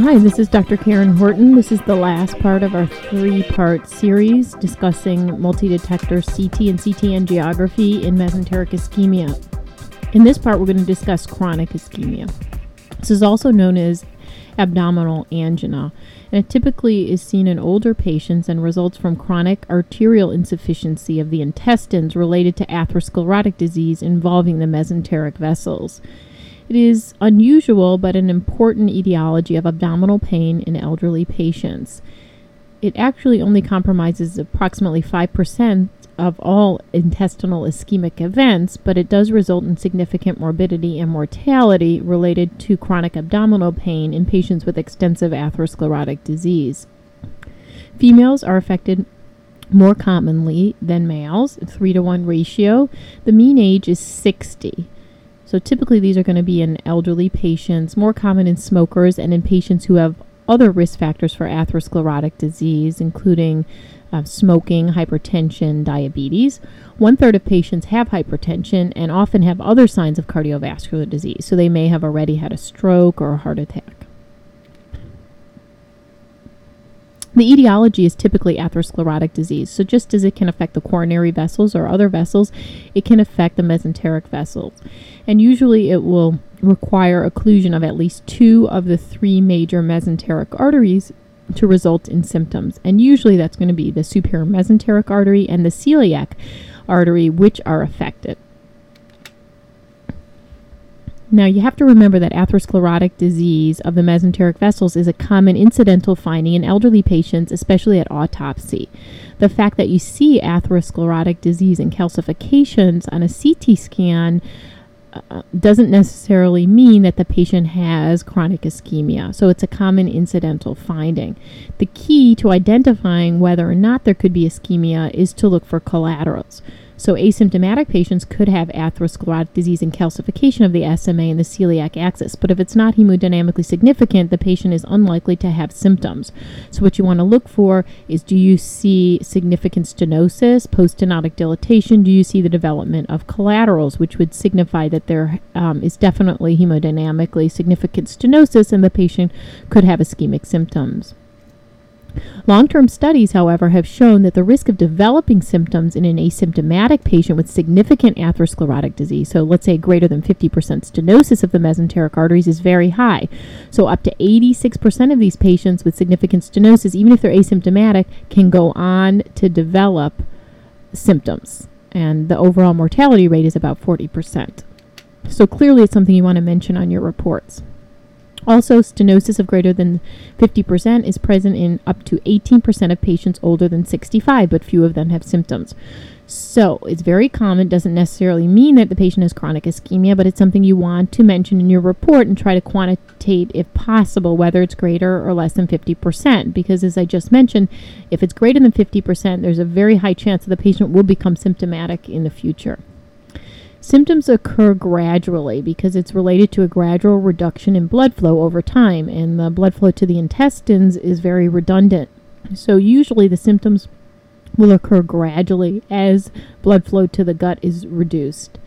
Hi, this is Dr. Karen Horton. This is the last part of our three part series discussing multi detector CT and CT angiography in mesenteric ischemia. In this part, we're going to discuss chronic ischemia. This is also known as abdominal angina, and it typically is seen in older patients and results from chronic arterial insufficiency of the intestines related to atherosclerotic disease involving the mesenteric vessels. It is unusual but an important etiology of abdominal pain in elderly patients. It actually only compromises approximately 5% of all intestinal ischemic events, but it does result in significant morbidity and mortality related to chronic abdominal pain in patients with extensive atherosclerotic disease. Females are affected more commonly than males, 3 to 1 ratio. The mean age is 60. So typically these are going to be in elderly patients, more common in smokers and in patients who have other risk factors for atherosclerotic disease, including uh, smoking, hypertension, diabetes. One third of patients have hypertension and often have other signs of cardiovascular disease, so they may have already had a stroke or a heart attack. The etiology is typically atherosclerotic disease. So, just as it can affect the coronary vessels or other vessels, it can affect the mesenteric vessels. And usually it will require occlusion of at least two of the three major mesenteric arteries to result in symptoms. And usually that's going to be the superior mesenteric artery and the celiac artery, which are affected. Now, you have to remember that atherosclerotic disease of the mesenteric vessels is a common incidental finding in elderly patients, especially at autopsy. The fact that you see atherosclerotic disease and calcifications on a CT scan uh, doesn't necessarily mean that the patient has chronic ischemia. So it's a common incidental finding. The key to identifying whether or not there could be ischemia is to look for collaterals. So asymptomatic patients could have atherosclerotic disease and calcification of the SMA and the celiac axis, but if it's not hemodynamically significant, the patient is unlikely to have symptoms. So what you want to look for is do you see significant stenosis, post-stenotic dilatation? Do you see the development of collaterals, which would signify that there um, is definitely hemodynamically significant stenosis and the patient could have ischemic symptoms. Long term studies, however, have shown that the risk of developing symptoms in an asymptomatic patient with significant atherosclerotic disease, so let's say greater than 50% stenosis of the mesenteric arteries, is very high. So, up to 86% of these patients with significant stenosis, even if they're asymptomatic, can go on to develop symptoms. And the overall mortality rate is about 40%. So, clearly, it's something you want to mention on your reports. Also, stenosis of greater than 50% is present in up to 18% of patients older than 65, but few of them have symptoms. So, it's very common, doesn't necessarily mean that the patient has chronic ischemia, but it's something you want to mention in your report and try to quantitate, if possible, whether it's greater or less than 50%. Because, as I just mentioned, if it's greater than 50%, there's a very high chance that the patient will become symptomatic in the future. Symptoms occur gradually because it's related to a gradual reduction in blood flow over time, and the blood flow to the intestines is very redundant. So, usually, the symptoms will occur gradually as blood flow to the gut is reduced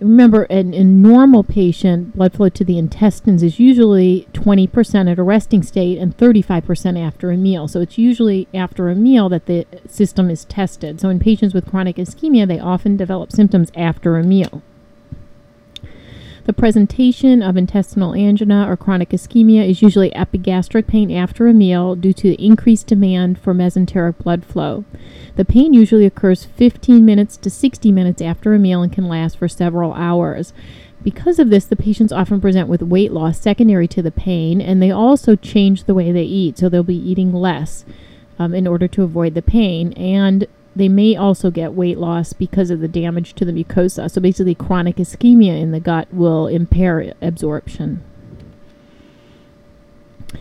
remember, in a normal patient, blood flow to the intestines is usually 20% at a resting state and 35% after a meal. So it's usually after a meal that the system is tested. So in patients with chronic ischemia, they often develop symptoms after a meal. The presentation of intestinal angina or chronic ischemia is usually epigastric pain after a meal due to increased demand for mesenteric blood flow. The pain usually occurs 15 minutes to 60 minutes after a meal and can last for several hours. Because of this, the patients often present with weight loss secondary to the pain, and they also change the way they eat, so they'll be eating less um, in order to avoid the pain. And they may also get weight loss because of the damage to the mucosa. So basically, chronic ischemia in the gut will impair absorption.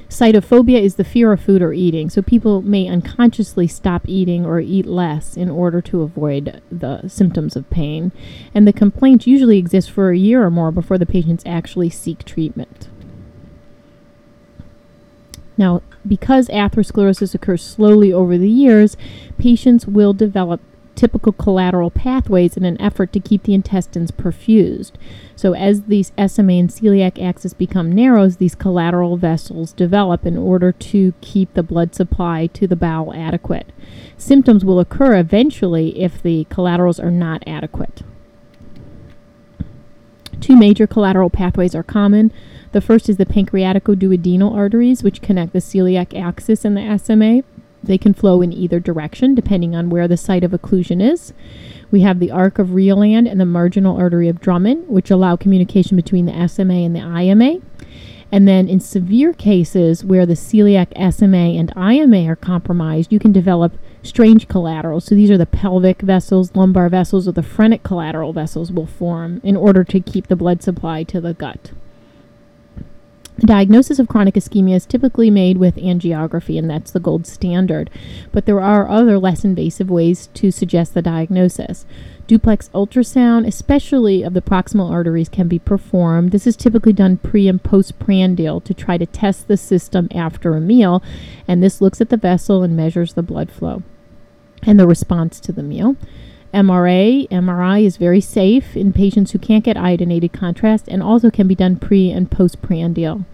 Sitophobia is the fear of food or eating. So people may unconsciously stop eating or eat less in order to avoid the symptoms of pain. And the complaints usually exist for a year or more before the patients actually seek treatment. Now, because atherosclerosis occurs slowly over the years, patients will develop typical collateral pathways in an effort to keep the intestines perfused. So, as these SMA and celiac axis become narrows, these collateral vessels develop in order to keep the blood supply to the bowel adequate. Symptoms will occur eventually if the collaterals are not adequate. Two major collateral pathways are common. The first is the pancreaticoduodenal arteries, which connect the celiac axis and the SMA. They can flow in either direction depending on where the site of occlusion is. We have the arc of Riolan and the marginal artery of Drummond, which allow communication between the SMA and the IMA. And then in severe cases where the celiac SMA and IMA are compromised, you can develop strange collaterals. So these are the pelvic vessels, lumbar vessels, or the phrenic collateral vessels will form in order to keep the blood supply to the gut. Diagnosis of chronic ischemia is typically made with angiography, and that's the gold standard. But there are other less invasive ways to suggest the diagnosis. Duplex ultrasound, especially of the proximal arteries, can be performed. This is typically done pre and postprandial to try to test the system after a meal, and this looks at the vessel and measures the blood flow and the response to the meal. MRA, MRI is very safe in patients who can't get iodinated contrast and also can be done pre and postprandial.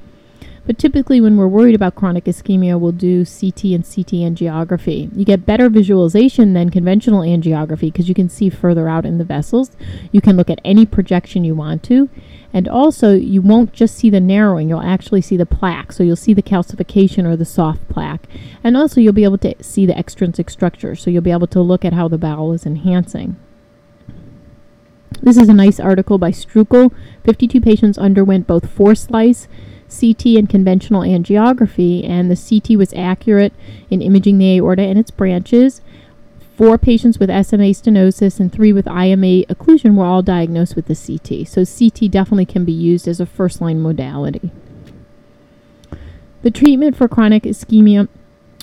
But typically, when we're worried about chronic ischemia, we'll do CT and CT angiography. You get better visualization than conventional angiography because you can see further out in the vessels. You can look at any projection you want to. And also, you won't just see the narrowing, you'll actually see the plaque. So, you'll see the calcification or the soft plaque. And also, you'll be able to see the extrinsic structure. So, you'll be able to look at how the bowel is enhancing. This is a nice article by Strukel. 52 patients underwent both four slice CT and conventional angiography, and the CT was accurate in imaging the aorta and its branches. Four patients with SMA stenosis and three with IMA occlusion were all diagnosed with the CT. So, CT definitely can be used as a first line modality. The treatment for chronic ischemia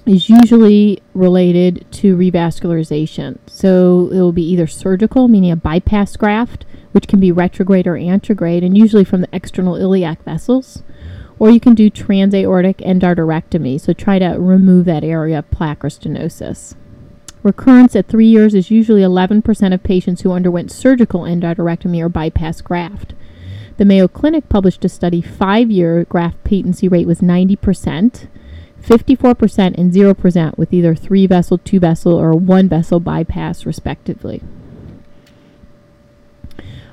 is usually related to revascularization. So, it will be either surgical, meaning a bypass graft, which can be retrograde or antegrade, and usually from the external iliac vessels or you can do transaortic endarterectomy, so try to remove that area of plaque or stenosis. Recurrence at three years is usually 11% of patients who underwent surgical endarterectomy or bypass graft. The Mayo Clinic published a study five year graft patency rate was 90%, 54% and 0% with either three vessel, two vessel, or one vessel bypass, respectively.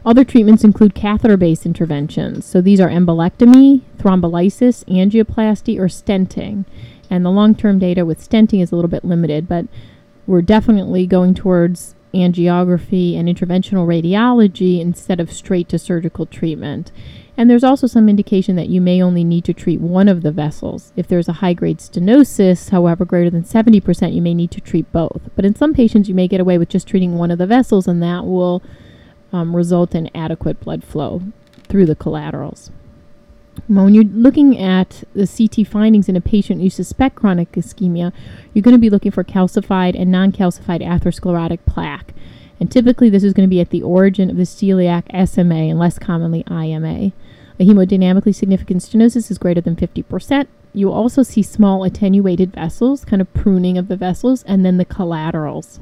Other treatments include catheter based interventions. So these are embolectomy, thrombolysis, angioplasty, or stenting. And the long term data with stenting is a little bit limited, but we're definitely going towards angiography and interventional radiology instead of straight to surgical treatment. And there's also some indication that you may only need to treat one of the vessels. If there's a high grade stenosis, however, greater than 70%, you may need to treat both. But in some patients, you may get away with just treating one of the vessels, and that will um, result in adequate blood flow through the collaterals. When you're looking at the CT findings in a patient you suspect chronic ischemia, you're going to be looking for calcified and non calcified atherosclerotic plaque. And typically, this is going to be at the origin of the celiac SMA and less commonly IMA. A hemodynamically significant stenosis is greater than 50%. You also see small attenuated vessels, kind of pruning of the vessels, and then the collaterals.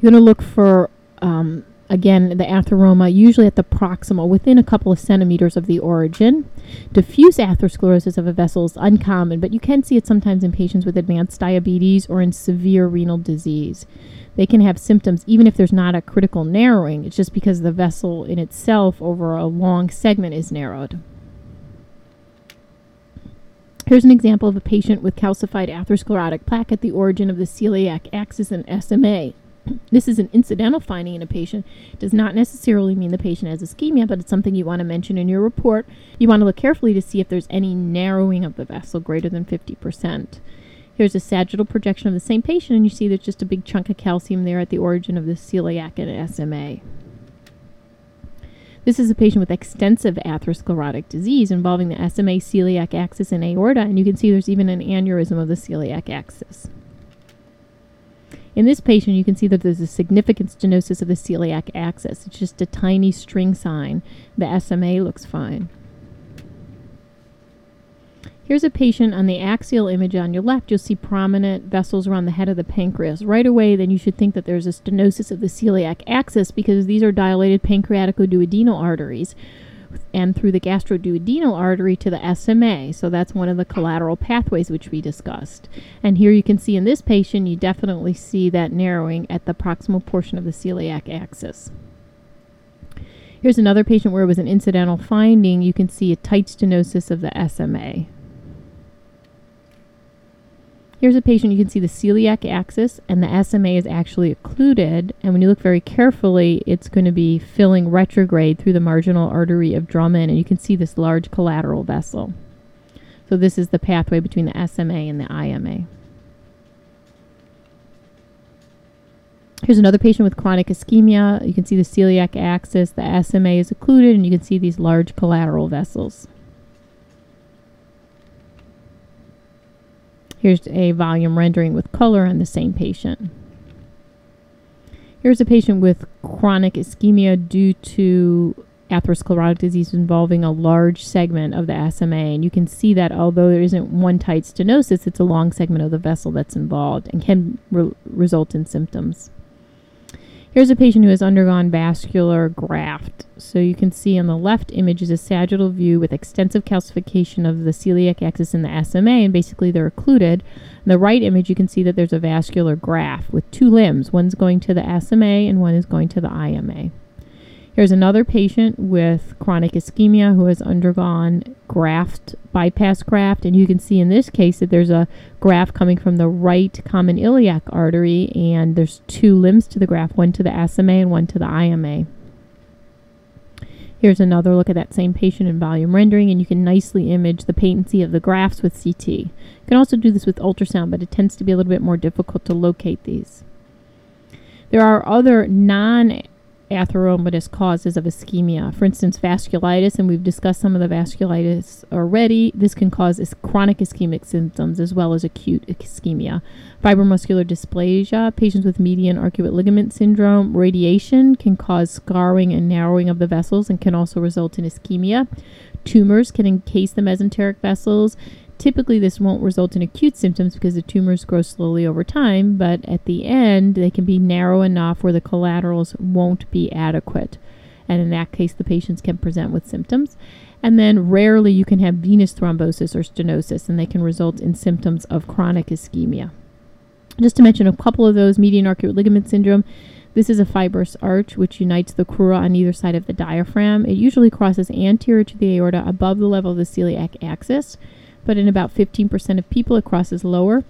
You're going to look for, um, again, the atheroma, usually at the proximal, within a couple of centimeters of the origin. Diffuse atherosclerosis of a vessel is uncommon, but you can see it sometimes in patients with advanced diabetes or in severe renal disease. They can have symptoms even if there's not a critical narrowing. It's just because the vessel in itself over a long segment is narrowed. Here's an example of a patient with calcified atherosclerotic plaque at the origin of the celiac axis and SMA. This is an incidental finding in a patient. Does not necessarily mean the patient has ischemia, but it's something you want to mention in your report. You want to look carefully to see if there's any narrowing of the vessel greater than 50%. Here's a sagittal projection of the same patient, and you see there's just a big chunk of calcium there at the origin of the celiac and SMA. This is a patient with extensive atherosclerotic disease involving the SMA celiac axis and aorta, and you can see there's even an aneurysm of the celiac axis. In this patient, you can see that there's a significant stenosis of the celiac axis. It's just a tiny string sign. The SMA looks fine. Here's a patient on the axial image on your left. You'll see prominent vessels around the head of the pancreas. Right away, then you should think that there's a stenosis of the celiac axis because these are dilated pancreaticoduodenal arteries and through the gastroduodenal artery to the SMA. So that's one of the collateral pathways which we discussed. And here you can see in this patient, you definitely see that narrowing at the proximal portion of the celiac axis. Here's another patient where it was an incidental finding. You can see a tight stenosis of the SMA. Here's a patient, you can see the celiac axis and the SMA is actually occluded. And when you look very carefully, it's going to be filling retrograde through the marginal artery of Drummond. And you can see this large collateral vessel. So this is the pathway between the SMA and the IMA. Here's another patient with chronic ischemia. You can see the celiac axis, the SMA is occluded, and you can see these large collateral vessels. Here's a volume rendering with color on the same patient. Here's a patient with chronic ischemia due to atherosclerotic disease involving a large segment of the SMA. And you can see that although there isn't one tight stenosis, it's a long segment of the vessel that's involved and can re- result in symptoms. Here's a patient who has undergone vascular graft. So you can see on the left image is a sagittal view with extensive calcification of the celiac axis and the SMA, and basically they're occluded. In the right image, you can see that there's a vascular graft with two limbs. One's going to the SMA and one is going to the IMA. Here's another patient with chronic ischemia who has undergone graft, bypass graft, and you can see in this case that there's a graft coming from the right common iliac artery, and there's two limbs to the graft, one to the SMA and one to the IMA. Here's another look at that same patient in volume rendering, and you can nicely image the patency of the grafts with CT. You can also do this with ultrasound, but it tends to be a little bit more difficult to locate these. There are other non atheromatous causes of ischemia. For instance, vasculitis, and we've discussed some of the vasculitis already. This can cause chronic ischemic symptoms as well as acute ischemia. Fibromuscular dysplasia, patients with median arcuate ligament syndrome, radiation can cause scarring and narrowing of the vessels and can also result in ischemia. Tumors can encase the mesenteric vessels Typically, this won't result in acute symptoms because the tumors grow slowly over time, but at the end, they can be narrow enough where the collaterals won't be adequate. And in that case, the patients can present with symptoms. And then rarely you can have venous thrombosis or stenosis, and they can result in symptoms of chronic ischemia. Just to mention a couple of those median arcuate ligament syndrome. This is a fibrous arch which unites the crura on either side of the diaphragm. It usually crosses anterior to the aorta above the level of the celiac axis but in about 15% of people, it crosses lower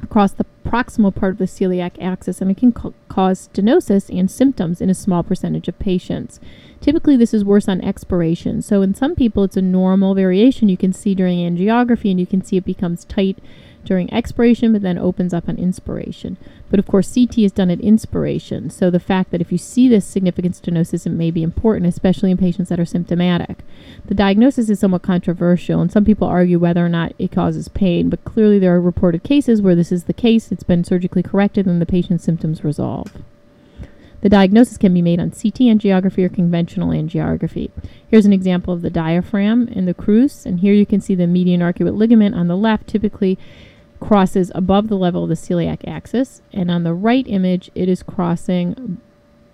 across the proximal part of the celiac axis, and it can ca- cause stenosis and symptoms in a small percentage of patients. Typically, this is worse on expiration. So, in some people, it's a normal variation you can see during angiography, and you can see it becomes tight during expiration, but then opens up on inspiration. But of course, CT is done at inspiration. So the fact that if you see this significant stenosis, it may be important, especially in patients that are symptomatic. The diagnosis is somewhat controversial, and some people argue whether or not it causes pain, but clearly there are reported cases where this is the case, it's been surgically corrected, and the patient's symptoms resolve. The diagnosis can be made on CT angiography or conventional angiography. Here's an example of the diaphragm and the crus, and here you can see the median arcuate ligament on the left typically crosses above the level of the celiac axis, and on the right image, it is crossing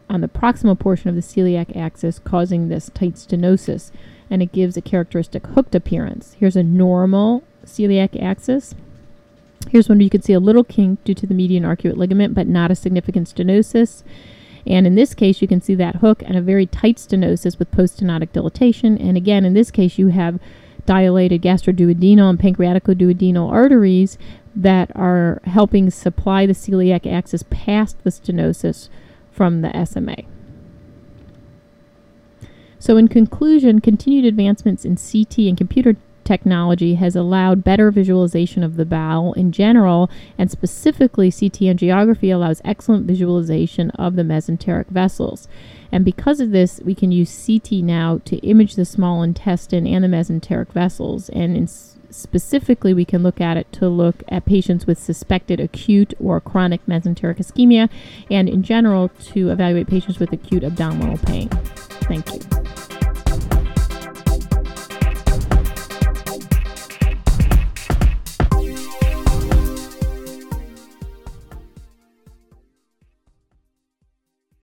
on the proximal portion of the celiac axis, causing this tight stenosis, and it gives a characteristic hooked appearance. Here's a normal celiac axis. Here's one where you can see a little kink due to the median arcuate ligament, but not a significant stenosis. And in this case, you can see that hook and a very tight stenosis with post-stenotic dilatation. And again, in this case, you have dilated gastroduodenal and pancreaticoduodenal arteries that are helping supply the celiac axis past the stenosis from the SMA. So, in conclusion, continued advancements in CT and computer technology has allowed better visualization of the bowel in general, and specifically, CT angiography allows excellent visualization of the mesenteric vessels. And because of this, we can use CT now to image the small intestine and the mesenteric vessels. And in specifically, we can look at it to look at patients with suspected acute or chronic mesenteric ischemia, and in general, to evaluate patients with acute abdominal pain. Thank you.